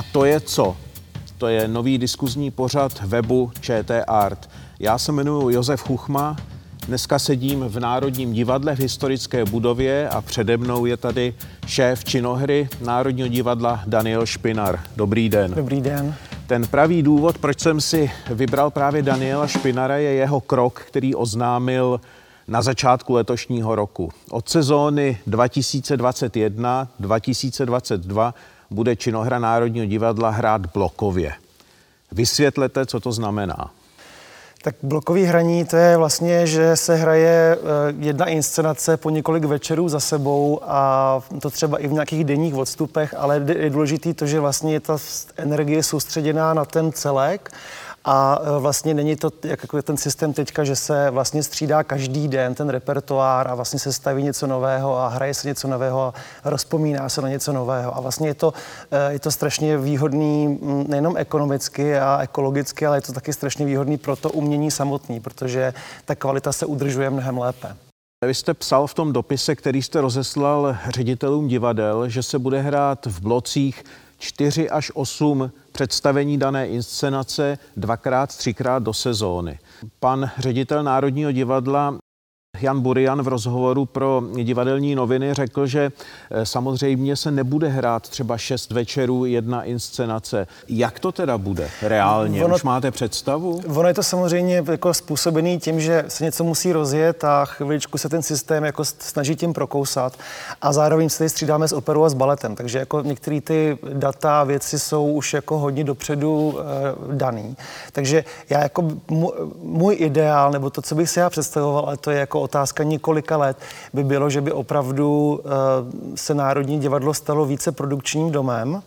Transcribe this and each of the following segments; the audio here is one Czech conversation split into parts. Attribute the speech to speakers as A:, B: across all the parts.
A: A to je co? To je nový diskuzní pořad webu ČT Art. Já se jmenuji Josef Chuchma, dneska sedím v Národním divadle v historické budově a přede mnou je tady šéf činohry Národního divadla Daniel Špinar. Dobrý den.
B: Dobrý den.
A: Ten pravý důvod, proč jsem si vybral právě Daniela Špinara, je jeho krok, který oznámil na začátku letošního roku. Od sezóny 2021-2022 bude činohra Národního divadla hrát blokově. Vysvětlete, co to znamená.
B: Tak blokový hraní to je vlastně, že se hraje eh, jedna inscenace po několik večerů za sebou a to třeba i v nějakých denních odstupech, ale je důležité to, že vlastně je ta energie soustředěná na ten celek a e, vlastně není to jako je ten systém teďka, že se vlastně střídá každý den ten repertoár a vlastně se staví něco nového a hraje se něco nového a rozpomíná se na něco nového. A vlastně je to, e, je to strašně výhodný nejenom ekonomicky a ekologicky, ale je to taky strašně výhodný pro to umění samotný, protože ta kvalita se udržuje mnohem lépe.
A: Vy jste psal v tom dopise, který jste rozeslal ředitelům divadel, že se bude hrát v blocích 4 až 8 představení dané inscenace dvakrát, třikrát do sezóny. Pan ředitel Národního divadla Jan Burian v rozhovoru pro divadelní noviny řekl, že eh, samozřejmě se nebude hrát třeba šest večerů jedna inscenace. Jak to teda bude reálně? Ono, Už máte představu?
B: Ono je to samozřejmě jako způsobený tím, že se něco musí rozjet a chviličku se ten systém jako snaží tím prokousat a zároveň se tady střídáme s operou a s baletem, takže jako některé ty data a věci jsou už jako hodně dopředu e, daný. Takže já jako můj ideál, nebo to, co bych si já představoval, ale to je jako otázka několika let, by bylo, že by opravdu eh, se Národní divadlo stalo více produkčním domem,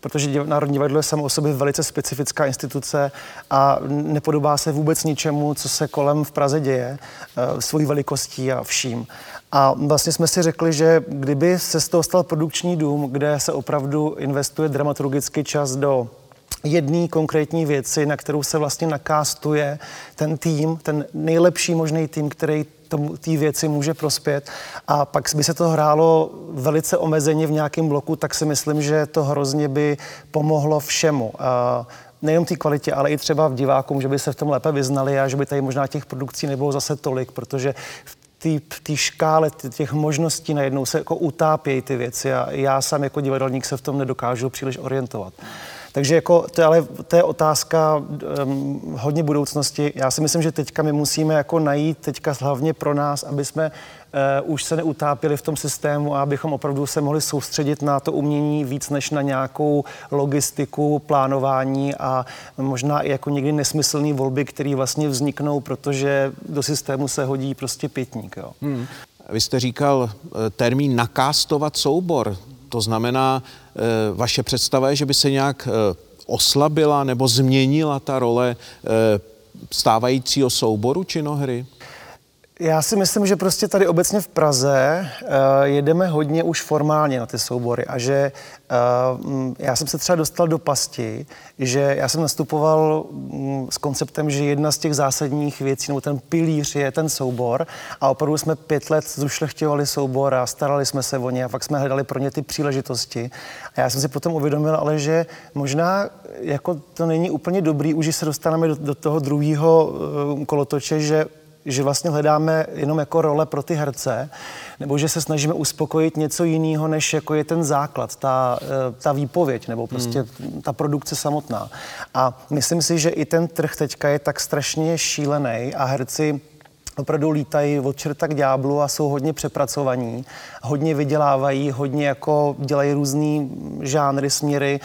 B: protože Národní divadlo je samo o sobě velice specifická instituce a nepodobá se vůbec ničemu, co se kolem v Praze děje, eh, svojí velikostí a vším. A vlastně jsme si řekli, že kdyby se z toho stal produkční dům, kde se opravdu investuje dramaturgický čas do jedné konkrétní věci, na kterou se vlastně nakástuje ten tým, ten nejlepší možný tým, který té věci může prospět. A pak by se to hrálo velice omezeně v nějakém bloku, tak si myslím, že to hrozně by pomohlo všemu. A nejenom té kvalitě, ale i třeba v divákům, že by se v tom lépe vyznali a že by tady možná těch produkcí nebylo zase tolik, protože v té škále těch možností najednou se jako utápějí ty věci a já sám jako divadelník se v tom nedokážu příliš orientovat. Takže jako, to ale to je otázka um, hodně budoucnosti. Já si myslím, že teďka my musíme jako najít teďka hlavně pro nás, aby jsme uh, už se neutápěli v tom systému a abychom opravdu se mohli soustředit na to umění víc než na nějakou logistiku, plánování a možná i jako někdy nesmyslné volby, které vlastně vzniknou, protože do systému se hodí prostě pětník. Jo. Hmm.
A: Vy jste říkal eh, termín nakástovat soubor. To znamená, eh, vaše představa je, že by se nějak eh, oslabila nebo změnila ta role eh, stávajícího souboru činohry?
B: Já si myslím, že prostě tady obecně v Praze uh, jedeme hodně už formálně na ty soubory a že uh, já jsem se třeba dostal do pasti, že já jsem nastupoval um, s konceptem, že jedna z těch zásadních věcí, nebo ten pilíř je ten soubor a opravdu jsme pět let zušlechtěvali soubor a starali jsme se o ně a fakt jsme hledali pro ně ty příležitosti. A já jsem si potom uvědomil, ale že možná jako to není úplně dobrý, už se dostaneme do, do toho druhého uh, kolotoče, že že vlastně hledáme jenom jako role pro ty herce, nebo že se snažíme uspokojit něco jiného, než jako je ten základ, ta, eh, ta výpověď, nebo prostě hmm. ta produkce samotná. A myslím si, že i ten trh teďka je tak strašně šílený a herci opravdu lítají od čerta k ďáblu a jsou hodně přepracovaní, hodně vydělávají, hodně jako dělají různý žánry, směry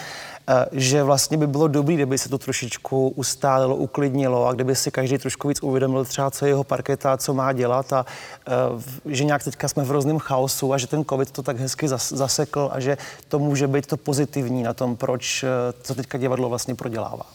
B: že vlastně by bylo dobré, kdyby se to trošičku ustálilo, uklidnilo a kdyby si každý trošku víc uvědomil třeba, co je jeho parketa, co má dělat a eh, že nějak teďka jsme v hrozném chaosu a že ten covid to tak hezky zasekl a že to může být to pozitivní na tom, proč to eh, teďka divadlo vlastně prodělává.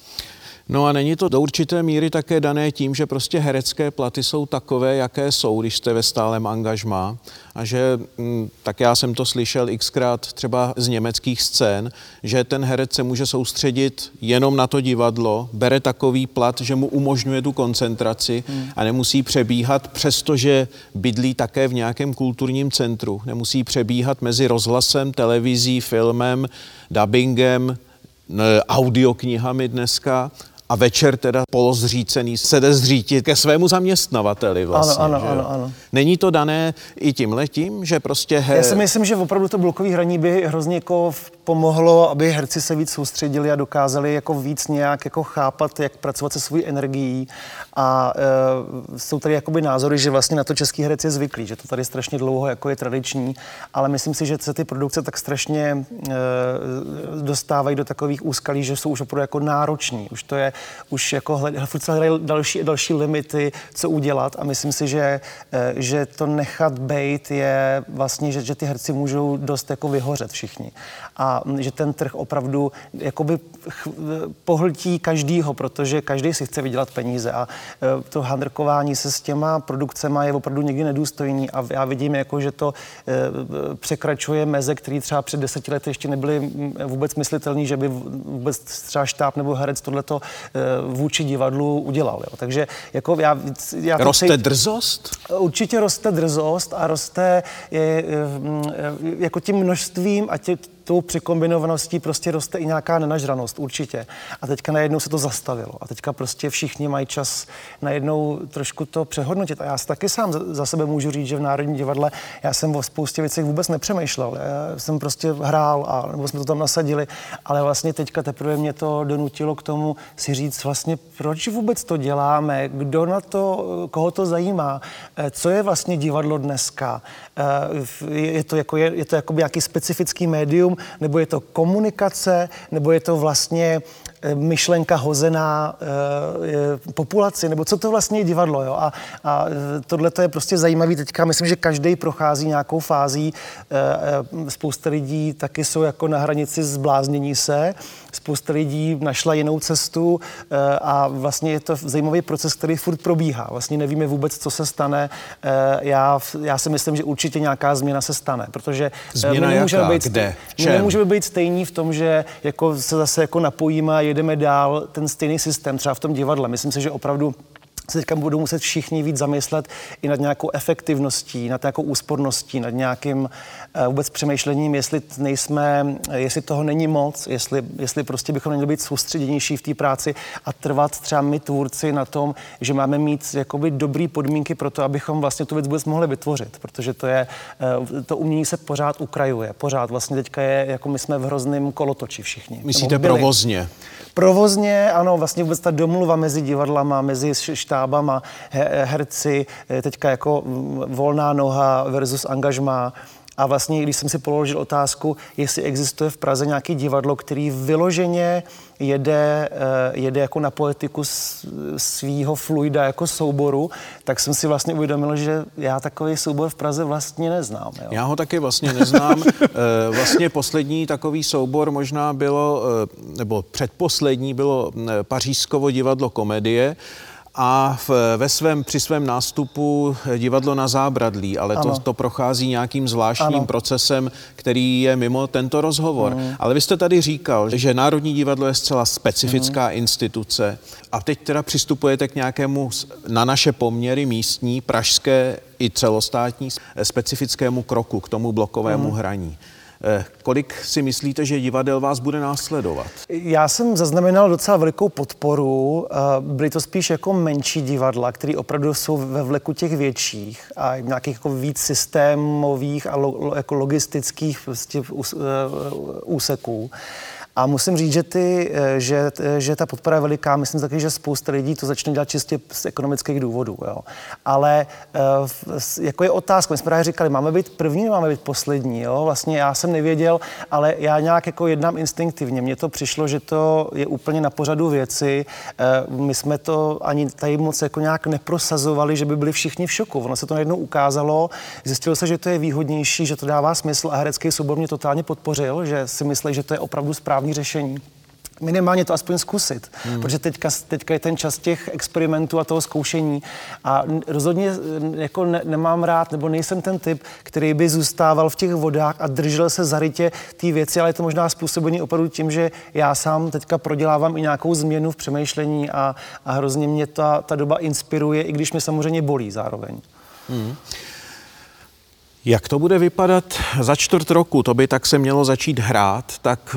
A: No a není to do určité míry také dané tím, že prostě herecké platy jsou takové, jaké jsou, když jste ve stálem angažmá. A že, mm, tak já jsem to slyšel xkrát třeba z německých scén, že ten herec se může soustředit jenom na to divadlo, bere takový plat, že mu umožňuje tu koncentraci a nemusí přebíhat, přestože bydlí také v nějakém kulturním centru, nemusí přebíhat mezi rozhlasem, televizí, filmem, dubbingem, audioknihami dneska a večer teda polozřícený se jde zřítit ke svému zaměstnavateli vlastně.
B: Ano, ano, ano, ano.
A: Není to dané i tím letím, že prostě...
B: He... Já si myslím, že opravdu to blokové hraní by hrozně jako pomohlo, aby herci se víc soustředili a dokázali jako víc nějak jako chápat, jak pracovat se svojí energií. A e, jsou tady jakoby názory, že vlastně na to český herec je zvyklý, že to tady strašně dlouho jako je tradiční, ale myslím si, že se ty produkce tak strašně e, dostávají do takových úskalí, že jsou už opravdu jako nároční. Už to je, už jako hled, hledají další, další limity, co udělat a myslím si, že, e, že to nechat bejt je vlastně, že, že ty herci můžou dost jako vyhořet všichni. A že ten trh opravdu jakoby pohltí každýho, protože každý si chce vydělat peníze a e, to handrkování se s těma produkcemi je opravdu někdy nedůstojný a já vidím, jako, že to e, překračuje meze, které třeba před deseti lety ještě nebyly vůbec myslitelné, že by vůbec třeba štáb nebo herec tohleto e, vůči divadlu udělal. Jo. Takže jako já, já
A: roste cít, drzost?
B: Určitě roste drzost a roste je, je, jako tím množstvím a tě, tou překombinovaností prostě roste i nějaká nenažranost, určitě. A teďka najednou se to zastavilo. A teďka prostě všichni mají čas najednou trošku to přehodnotit. A já si taky sám za sebe můžu říct, že v Národní divadle já jsem o spoustě věcech vůbec nepřemýšlel. Já jsem prostě hrál a nebo jsme to tam nasadili, ale vlastně teďka teprve mě to donutilo k tomu si říct vlastně, proč vůbec to děláme, kdo na to, koho to zajímá, co je vlastně divadlo dneska. Je to, jako, je, je to jako nějaký specifický médium, nebo je to komunikace, nebo je to vlastně myšlenka hozená e, populaci, nebo co to vlastně je divadlo. Jo? A, a eh, tohle je prostě zajímavé teďka. Myslím, že každý prochází nějakou fází. E, spousta lidí taky jsou jako na hranici zbláznění se. Spousta lidí našla jinou cestu e, a vlastně je to zajímavý proces, který furt probíhá. Vlastně nevíme vůbec, co se stane. Já, já si myslím, že určitě nějaká změna se stane, protože
A: změna my nemůžeme, jaká? být, Kde?
B: my nemůžeme být stejní v tom, že jako se zase jako napojíme a jedeme dál ten stejný systém, třeba v tom divadle. Myslím si, že opravdu se teďka budou muset všichni víc zamyslet i nad nějakou efektivností, nad nějakou úsporností, nad nějakým uh, vůbec přemýšlením, jestli nejsme, jestli toho není moc, jestli, jestli prostě bychom měli být soustředěnější v té práci a trvat třeba my tvůrci na tom, že máme mít jakoby dobrý podmínky pro to, abychom vlastně tu věc vůbec mohli vytvořit, protože to je, uh, to umění se pořád ukrajuje, pořád vlastně teďka je, jako my jsme v hrozném kolotoči všichni.
A: Myslíte provozně?
B: Provozně, ano, vlastně vůbec ta domluva mezi divadlama, mezi štábama, herci, teďka jako volná noha versus angažmá. A vlastně, když jsem si položil otázku, jestli existuje v Praze nějaký divadlo, který vyloženě jede, eh, jede jako na poetiku svýho fluida jako souboru, tak jsem si vlastně uvědomil, že já takový soubor v Praze vlastně neznám. Jo.
A: Já ho taky vlastně neznám. Eh, vlastně poslední takový soubor možná bylo, eh, nebo předposlední bylo Pařížskovo divadlo komedie, a v, ve svém, při svém nástupu divadlo na zábradlí, ale to, to prochází nějakým zvláštním ano. procesem, který je mimo tento rozhovor. Mm. Ale vy jste tady říkal, že Národní divadlo je zcela specifická mm. instituce a teď teda přistupujete k nějakému na naše poměry místní, pražské i celostátní specifickému kroku, k tomu blokovému mm. hraní. Eh, kolik si myslíte, že divadel vás bude následovat?
B: Já jsem zaznamenal docela velikou podporu. Eh, byly to spíš jako menší divadla, které opravdu jsou ve vleku těch větších a nějakých jako víc systémových a jako logistických prostě eh, úseků. A musím říct, že, ty, eh, že, eh, že ta podpora je veliká. Myslím taky, že spousta lidí to začne dělat čistě z ekonomických důvodů. Jo. Ale eh, jako je otázka, my jsme právě říkali, máme být první, máme být poslední. Jo. Vlastně já jsem nevěděl, ale já nějak jako jednám instinktivně. Mně to přišlo, že to je úplně na pořadu věci. My jsme to ani tady moc jako nějak neprosazovali, že by byli všichni v šoku. Ono se to najednou ukázalo, zjistilo se, že to je výhodnější, že to dává smysl a herecký soubor mě totálně podpořil, že si myslí, že to je opravdu správný správné řešení minimálně to aspoň zkusit, hmm. protože teďka, teďka je ten čas těch experimentů a toho zkoušení a rozhodně jako ne, nemám rád, nebo nejsem ten typ, který by zůstával v těch vodách a držel se zarytě té věci, ale je to možná způsobený opravdu tím, že já sám teďka prodělávám i nějakou změnu v přemýšlení a, a hrozně mě ta, ta doba inspiruje, i když mě samozřejmě bolí zároveň. Hmm.
A: Jak to bude vypadat za čtvrt roku? To by tak se mělo začít hrát, tak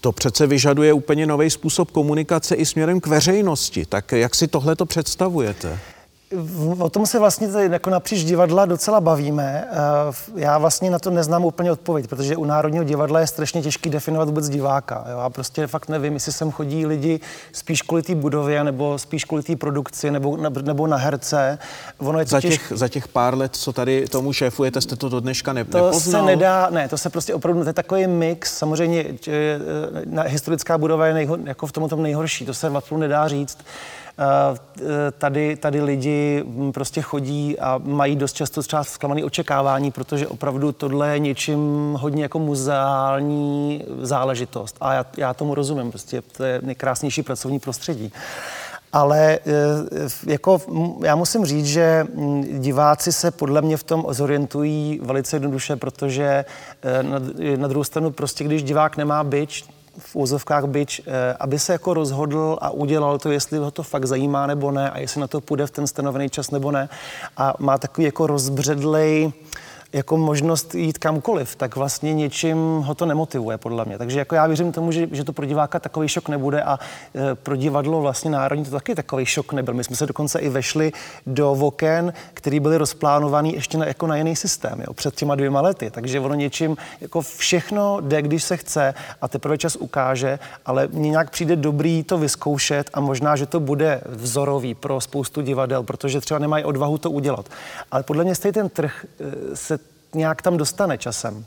A: To přece vyžaduje úplně nový způsob komunikace i směrem k veřejnosti. Tak jak si tohle to představujete?
B: O tom se vlastně tady jako napříč divadla docela bavíme. Eh, já vlastně na to neznám úplně odpověď, protože u Národního divadla je strašně těžký definovat vůbec diváka. Já prostě fakt nevím, jestli sem chodí lidi spíš kvůli té budově, nebo spíš kvůli té produkci, nebo, nebo na herce.
A: Ono je to za, těch, za těch pár let, co tady tomu šéfujete, jste to do dneška ne,
B: to
A: nepoznal?
B: se nedá, ne, to se prostě opravdu, to je takový mix. Samozřejmě eh, historická budova je nejho, jako v tom, tom nejhorší, to se opravdu nedá říct. Eh, tady, tady lidi hm, prostě chodí a mají dost často třeba zklamané očekávání, protože opravdu tohle je něčím hodně jako muzeální záležitost. A já, já tomu rozumím, prostě to je nejkrásnější pracovní prostředí. Ale eh, jako já musím říct, že hm, diváci se podle mě v tom zorientují velice jednoduše, protože eh, na, na druhou stranu prostě, když divák nemá byč, v úzovkách byč, eh, aby se jako rozhodl a udělal to, jestli ho to fakt zajímá nebo ne a jestli na to půjde v ten stanovený čas nebo ne. A má takový jako rozbředlej, jako možnost jít kamkoliv, tak vlastně něčím ho to nemotivuje, podle mě. Takže jako já věřím tomu, že, že to pro diváka takový šok nebude a e, pro divadlo vlastně národní to taky takový šok nebyl. My jsme se dokonce i vešli do voken, který byly rozplánovaný ještě na, jako na jiný systém, jo, před těma dvěma lety. Takže ono něčím, jako všechno jde, když se chce a teprve čas ukáže, ale mně nějak přijde dobrý to vyzkoušet a možná, že to bude vzorový pro spoustu divadel, protože třeba nemají odvahu to udělat. Ale podle mě stejně ten trh e, se nějak tam dostane časem.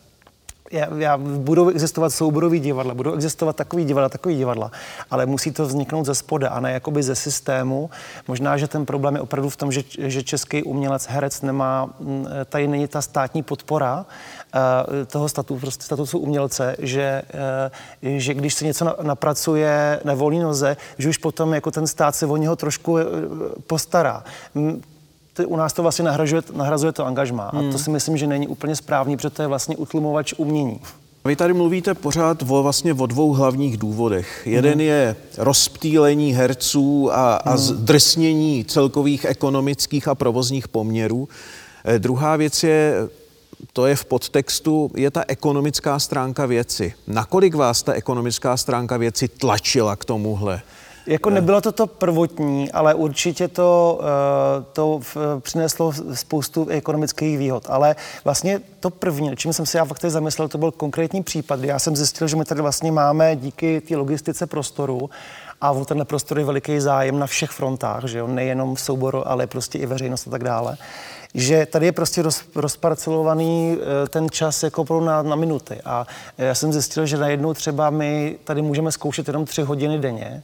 B: Já, já, budou existovat souborový divadla, budou existovat takový divadla, takový divadla, ale musí to vzniknout ze spoda a ne jakoby ze systému. Možná, že ten problém je opravdu v tom, že, že český umělec, herec nemá, mm, tady není ta státní podpora uh, toho statusu, prostě statusu umělce, že, uh, že když se něco napracuje na volné noze, že už potom jako ten stát se o něho trošku uh, postará u nás to vlastně nahrazuje, nahrazuje to angažmá. Hmm. A to hmm. si myslím, že není úplně správný, protože to je vlastně utlumovač umění.
A: Vy tady mluvíte pořád o, vlastně o dvou hlavních důvodech. Jeden hmm. je rozptýlení herců a, a hmm. zdrsnění celkových ekonomických a provozních poměrů. E, druhá věc je, to je v podtextu, je ta ekonomická stránka věci. Nakolik vás ta ekonomická stránka věci tlačila k tomuhle?
B: Jako nebylo to to prvotní, ale určitě to, eh, to přineslo spoustu ekonomických výhod. Ale vlastně to první, čím jsem se já fakt zamyslel, to byl konkrétní případ, kdy já jsem zjistil, že my tady vlastně máme díky té logistice prostoru a o tenhle prostor je veliký zájem na všech frontách, že jo? nejenom v souboru, ale prostě i veřejnost a tak dále že tady je prostě roz, rozparcelovaný eh, ten čas jako na, na minuty. A já jsem zjistil, že najednou třeba my tady můžeme zkoušet jenom tři hodiny denně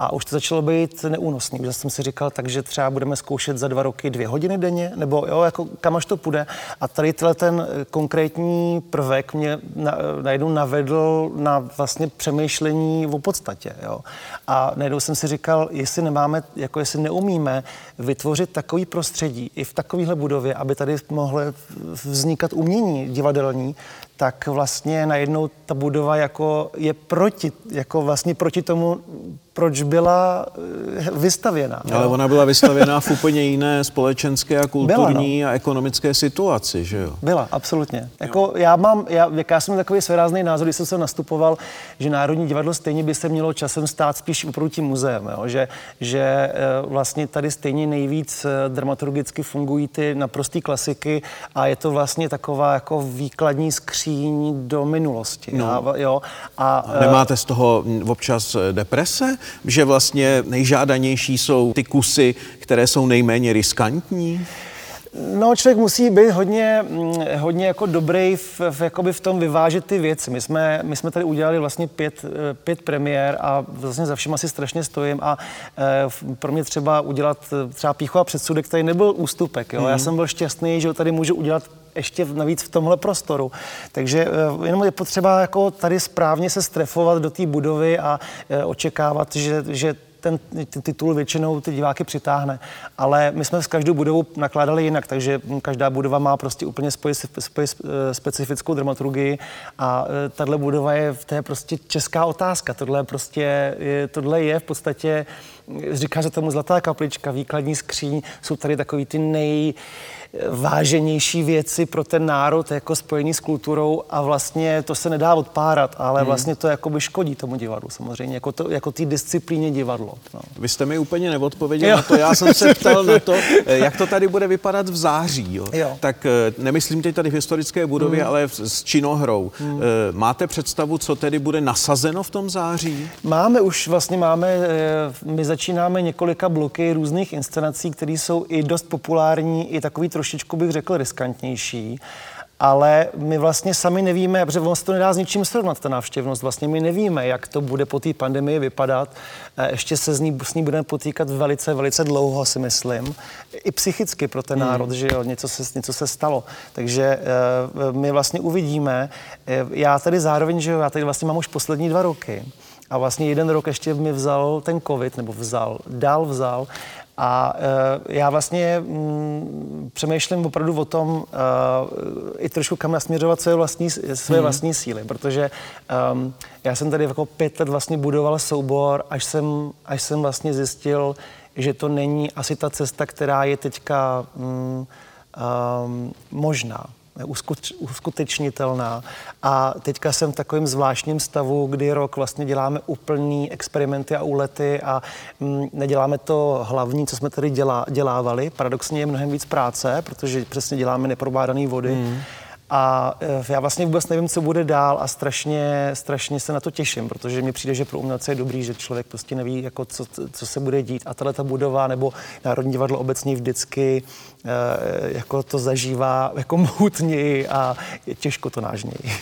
B: a už to začalo být neúnosný. Už jsem si říkal, takže třeba budeme zkoušet za dva roky dvě hodiny denně, nebo jo, jako kam až to půjde. A tady tenhle ten konkrétní prvek mě na, najednou navedl na vlastně přemýšlení o podstatě. Jo. A najednou jsem si říkal, jestli nemáme, jako jestli neumíme vytvořit takový prostředí i v takovéhle budově, aby tady mohlo vznikat umění divadelní, tak vlastně najednou ta budova jako je proti, jako vlastně proti tomu proč byla eh, vystavěna.
A: Ale jo? ona byla vystavěna v úplně jiné společenské a kulturní byla, no. a ekonomické situaci, že jo?
B: Byla, absolutně. Jako já mám, já, já jsem takový svérázný názor, když jsem se nastupoval, že Národní divadlo stejně by se mělo časem stát spíš oproti tím muzeem, jo? Že, že eh, vlastně tady stejně nejvíc eh, dramaturgicky fungují ty naprostý klasiky a je to vlastně taková jako výkladní skříň do minulosti. No. A, jo?
A: A, a nemáte z toho občas deprese? Že vlastně nejžádanější jsou ty kusy, které jsou nejméně riskantní?
B: No, člověk musí být hodně, mm, hodně jako dobrý v, v, jakoby v tom vyvážet ty věci. My jsme, my jsme tady udělali vlastně pět, eh, pět premiér a vlastně za všem asi strašně stojím a e, pro mě třeba udělat eh, třeba píchu a předsudek tady nebyl ústupek. Jo? Mm. Já mhm. jsem byl šťastný, že tady můžu udělat ještě navíc v tomhle prostoru. Takže eh, jenom je potřeba jako tady správně se strefovat do té budovy a eh, očekávat, že, že ten, titul většinou ty diváky přitáhne. Ale my jsme s každou budovou nakládali jinak, takže každá budova má prostě úplně spoj, spoj, specifickou dramaturgii a tahle budova je, to je prostě česká otázka. Tohle, prostě, tohle je v podstatě říká se tomu zlatá kaplička, výkladní skříň, jsou tady takový ty nej, váženější věci pro ten národ jako spojený s kulturou a vlastně to se nedá odpárat, ale hmm. vlastně to jakoby škodí tomu divadlu samozřejmě, jako, to, jako té disciplíně divadlo. No.
A: Vy jste mi úplně neodpověděl jo. na to, já jsem se ptal na to, jak to tady bude vypadat v září. Jo? Jo. Tak eh, nemyslím teď tady v historické budově, hmm. ale s činohrou. Hmm. Eh, máte představu, co tedy bude nasazeno v tom září?
B: Máme už, vlastně máme, eh, my začínáme několika bloky různých inscenací, které jsou i dost populární, i takový trošičku bych řekl riskantnější, ale my vlastně sami nevíme, protože on se to nedá s ničím srovnat, ta návštěvnost. Vlastně my nevíme, jak to bude po té pandemii vypadat. Eh, ještě se s ní, s ní budeme potýkat velice, velice dlouho, si myslím. I psychicky pro ten hmm. národ, že jo, něco se, něco se stalo. Takže eh, my vlastně uvidíme. Eh, já tady zároveň, že jo, já tady vlastně mám už poslední dva roky. A vlastně jeden rok ještě mi vzal ten covid, nebo vzal, dál vzal. A e, já vlastně mm, přemýšlím opravdu o tom e, i trošku kam nasměřovat své vlastní, své hmm. vlastní síly, protože um, já jsem tady jako pět let vlastně budoval soubor, až jsem, až jsem vlastně zjistil, že to není asi ta cesta, která je teďka um, um, možná uskutečnitelná. A teďka jsem v takovém zvláštním stavu, kdy rok vlastně děláme úplný experimenty a úlety a mm, neděláme to hlavní, co jsme tady dělá, dělávali. Paradoxně je mnohem víc práce, protože přesně děláme neprobádané vody. Mm. A eh, já vlastně vůbec nevím, co bude dál a strašně, strašně se na to těším, protože mi přijde, že pro umělce je dobrý, že člověk prostě neví, jako co, co se bude dít. A tahle ta budova nebo Národní divadlo obecně vždycky eh, jako to zažívá jako mohutněji a je těžko to nážněji.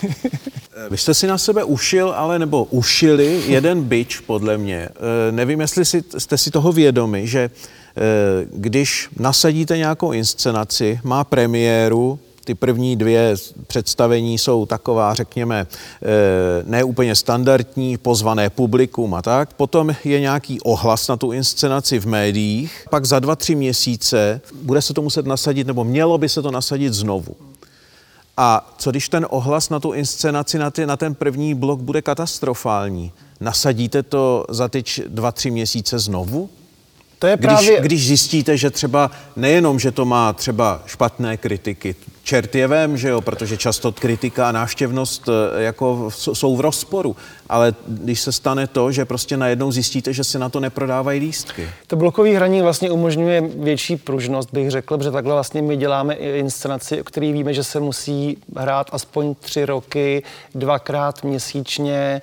A: Vy jste si na sebe ušil, ale nebo ušili jeden byč, podle mě. Eh, nevím, jestli si, jste si toho vědomi, že když nasadíte nějakou inscenaci, má premiéru, ty první dvě představení jsou taková, řekněme, eh, neúplně standardní, pozvané publikum a tak. Potom je nějaký ohlas na tu inscenaci v médiích. Pak za dva, tři měsíce bude se to muset nasadit, nebo mělo by se to nasadit znovu. A co když ten ohlas na tu inscenaci, na, ty, na ten první blok bude katastrofální? Nasadíte to za ty dva, tři měsíce znovu?
B: To je právě...
A: když, když zjistíte, že třeba nejenom, že to má třeba špatné kritiky, čert je vem, že jo, protože často kritika a návštěvnost e, jako jsou v rozporu, ale když se stane to, že prostě najednou zjistíte, že se na to neprodávají lístky.
B: To blokové hraní vlastně umožňuje větší pružnost, bych řekl, protože takhle vlastně my děláme i inscenaci, o které víme, že se musí hrát aspoň tři roky, dvakrát měsíčně.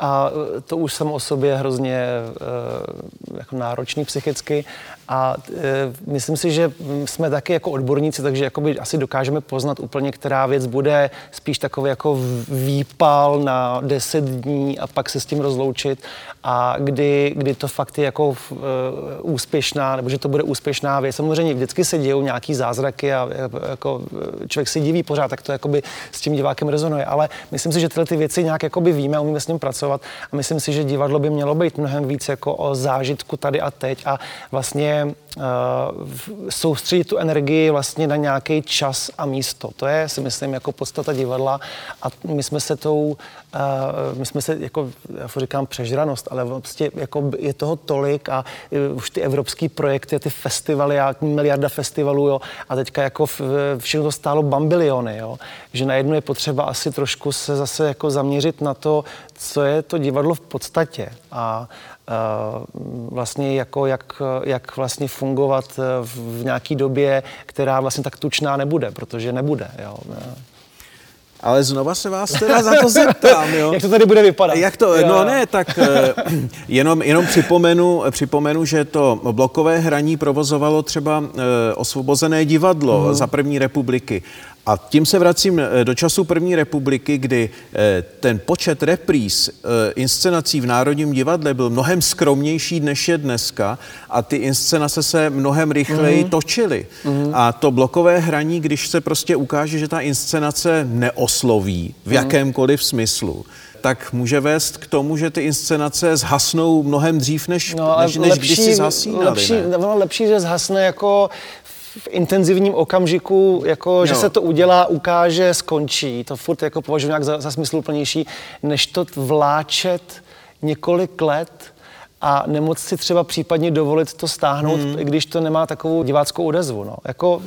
B: A e, to už samo o sobě hrozně e, jako náročný psychicky a e, myslím si, že jsme taky jako odborníci, takže jakoby asi dokážeme poznat úplně, která věc bude spíš takový jako výpal na 10 dní a pak se s tím rozloučit. A kdy, kdy to fakt je jako uh, úspěšná, nebo že to bude úspěšná věc. Samozřejmě vždycky se dějou nějaký zázraky a jako člověk si diví pořád, tak to jakoby s tím divákem rezonuje, ale myslím si, že tyhle ty věci nějak jakoby víme, umíme s ním pracovat. A myslím si, že divadlo by mělo být mnohem víc jako o zážitku tady a teď. A vlastně uh, soustředit tu energii vlastně na nějaký čas a místo. To je, si myslím, jako podstata divadla. A my jsme se tou, uh, my jsme se, jako, já říkám přežranost, ale prostě jako je toho tolik a uh, už ty evropské projekty, ty festivaly, a miliarda festivalů, jo, a teďka jako všechno to stálo bambiliony, jo, že najednou je potřeba asi trošku se zase jako zaměřit na to, co je to divadlo v podstatě. A vlastně jako jak, jak vlastně fungovat v nějaký době, která vlastně tak tučná nebude, protože nebude, jo.
A: Ale znova se vás teda za to zeptám, jo.
B: Jak to tady bude vypadat?
A: Jak to, no ne, tak eh, jenom, jenom připomenu, připomenu, že to blokové hraní provozovalo třeba eh, osvobozené divadlo mm. za první republiky. A tím se vracím eh, do času první republiky, kdy eh, ten počet repríz eh, inscenací v Národním divadle byl mnohem skromnější, než je dneska a ty inscenace se mnohem rychleji mm-hmm. točily. Mm-hmm. A to blokové hraní, když se prostě ukáže, že ta inscenace neosloví v mm-hmm. jakémkoliv smyslu, tak může vést k tomu, že ty inscenace zhasnou mnohem dřív, než, no, než, než lepší, kdysi zhasínaly.
B: Lepší, ne? lepší, že zhasne jako v intenzivním okamžiku, jako, že se to udělá, ukáže, skončí. To furt jako považuji nějak za, za smysluplnější, než to vláčet několik let a nemoc si třeba případně dovolit to stáhnout, hmm. když to nemá takovou diváckou odezvu. No. Jako,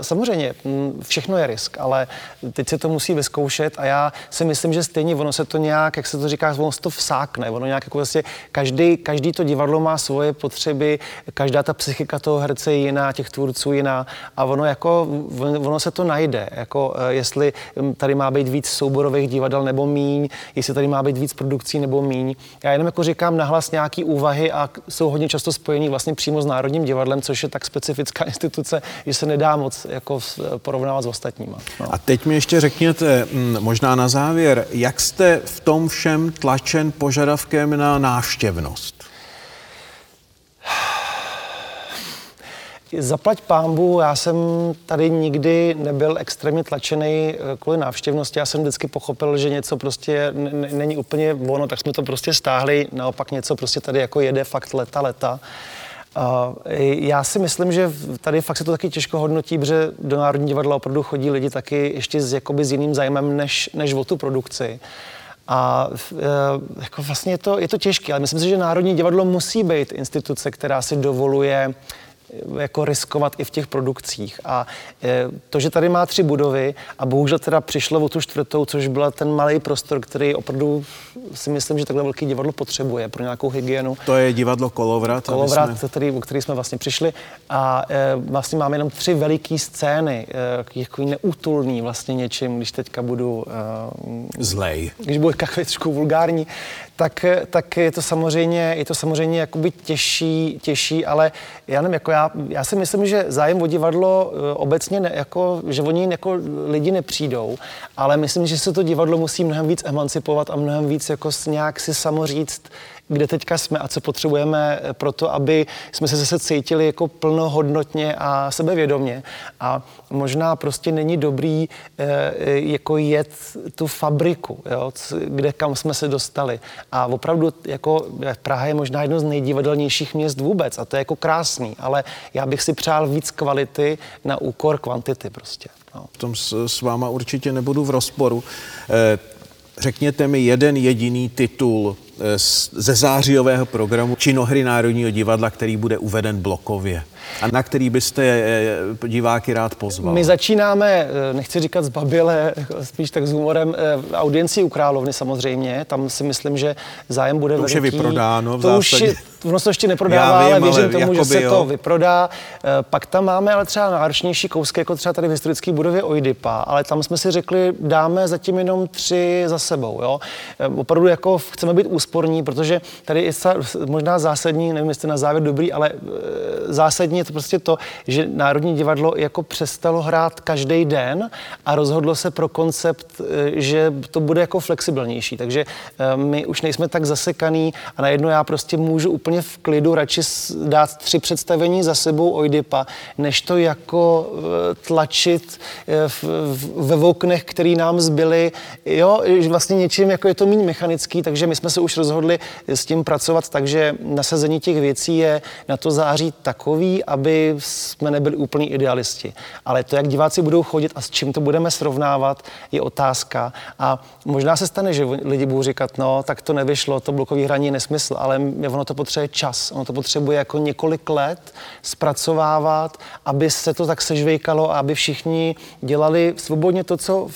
B: e, samozřejmě, mm, všechno je risk, ale teď se to musí vyzkoušet a já si myslím, že stejně ono se to nějak, jak se to říká, ono se to vsákne. Ono nějak jako vlastně, každý, každý to divadlo má svoje potřeby, každá ta psychika toho herce je jiná, těch tvůrců jiná a ono jako, ono se to najde. Jako, e, jestli mm, tady má být víc souborových divadel nebo míň, jestli tady má být víc produkcí nebo míň. Já jenom jako říkám nahlas nějaký úvahy a jsou hodně často spojení vlastně přímo s Národním divadlem, což je tak specifická instituce, že se nedá moc jako porovnávat s ostatníma.
A: No. A teď mi ještě řekněte, mm, možná na závěr, jak jste v tom všem tlačen požadavkem na návštěvnost?
B: Zaplať pámbu, já jsem tady nikdy nebyl extrémně tlačený eh, kvůli návštěvnosti. Já jsem vždycky pochopil, že něco prostě není úplně ono, tak jsme to prostě stáhli. Naopak něco prostě tady jako jede fakt leta, leta. Uh, já si myslím, že tady fakt se to taky těžko hodnotí, protože do Národní divadla opravdu chodí lidi taky ještě s, jakoby s jiným zájmem než, než o tu produkci. A uh, jako vlastně je to, je to těžké, ale myslím si, že Národní divadlo musí být instituce, která si dovoluje jako riskovat i v těch produkcích. A e, to, že tady má tři budovy a bohužel teda přišlo o tu čtvrtou, což byl ten malý prostor, který opravdu si myslím, že takhle velký divadlo potřebuje pro nějakou hygienu.
A: To je divadlo Kolovrat.
B: Kolovrat, jsme... který, o který jsme vlastně přišli. A e, vlastně máme jenom tři veliké scény, e, jako neútulný vlastně něčím, když teďka budu...
A: E, Zlej.
B: Když budu trošku vulgární, tak, tak je to samozřejmě, je to samozřejmě jakoby těžší, těžší, ale já nevím, jako já, já si myslím, že zájem o divadlo eh, obecně, ne, jako, že oni jako lidi nepřijdou, ale myslím, že se to divadlo musí mnohem víc emancipovat a mnohem víc jako nějak si samoříct, kde teďka jsme a co potřebujeme pro to, aby jsme se zase cítili jako plnohodnotně a sebevědomně. A možná prostě není dobrý eh, jako jet tu fabriku, jo, kde kam jsme se dostali. A opravdu jako Praha je možná jedno z nejdivadelnějších měst vůbec a to je jako krásný, ale já bych si přál víc kvality na úkor kvantity prostě. No.
A: V tom s, s váma určitě nebudu v rozporu. Eh, řekněte mi jeden jediný titul Eh, ze zářijového programu činohry Národního divadla, který bude uveden blokově a na který byste eh, diváky rád pozval?
B: My začínáme, eh, nechci říkat z babile, spíš tak s humorem, audienci u Královny samozřejmě. Tam si myslím, že zájem bude
A: to
B: veliký.
A: už je vyprodáno
B: v to Už je, ono se ještě neprodává, vím, ale věřím ale tomu, že se jo. to vyprodá. Pak tam máme ale třeba náročnější kousky, jako třeba tady v historické budově Oidipa, ale tam jsme si řekli, dáme zatím jenom tři za sebou. Jo? Opravdu jako chceme být úsporní, protože tady je možná zásadní, nevím, jestli na závěr dobrý, ale zásadní je to prostě to, že Národní divadlo jako přestalo hrát každý den a rozhodlo se pro koncept, e, že to bude jako flexibilnější. Takže e, my už nejsme tak zasekaný a najednou já prostě můžu úplně v klidu radši dát tři představení za sebou Oidipa, než to jako tlačit ve voknech, který nám zbyly, jo, vlastně něčím, jako je to méně mechanický, takže my jsme se už rozhodli s tím pracovat tak, že nasazení těch věcí je na to září takový, aby jsme nebyli úplní idealisti. Ale to, jak diváci budou chodit a s čím to budeme srovnávat, je otázka. A možná se stane, že lidi budou říkat, no, tak to nevyšlo, to blokový hraní je nesmysl, ale ono to potřebuje čas, ono to potřebuje jako několik let zpracovávat, aby se to tak sežvejkalo a aby všichni dělali svobodně to, co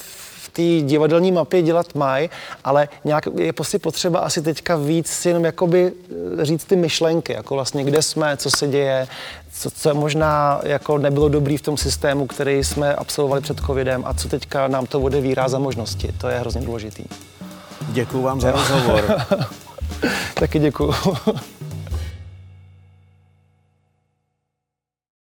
B: té divadelní mapě dělat mají, ale nějak je prostě potřeba asi teďka víc si jenom jakoby eh, říct ty myšlenky, jako vlastně kde jsme, co se děje, co, co možná jako nebylo dobrý v tom systému, který jsme absolvovali před covidem a co teďka nám to odevírá za možnosti. To je hrozně důležitý.
A: Děkuji vám za rozhovor.
B: Taky děkuji.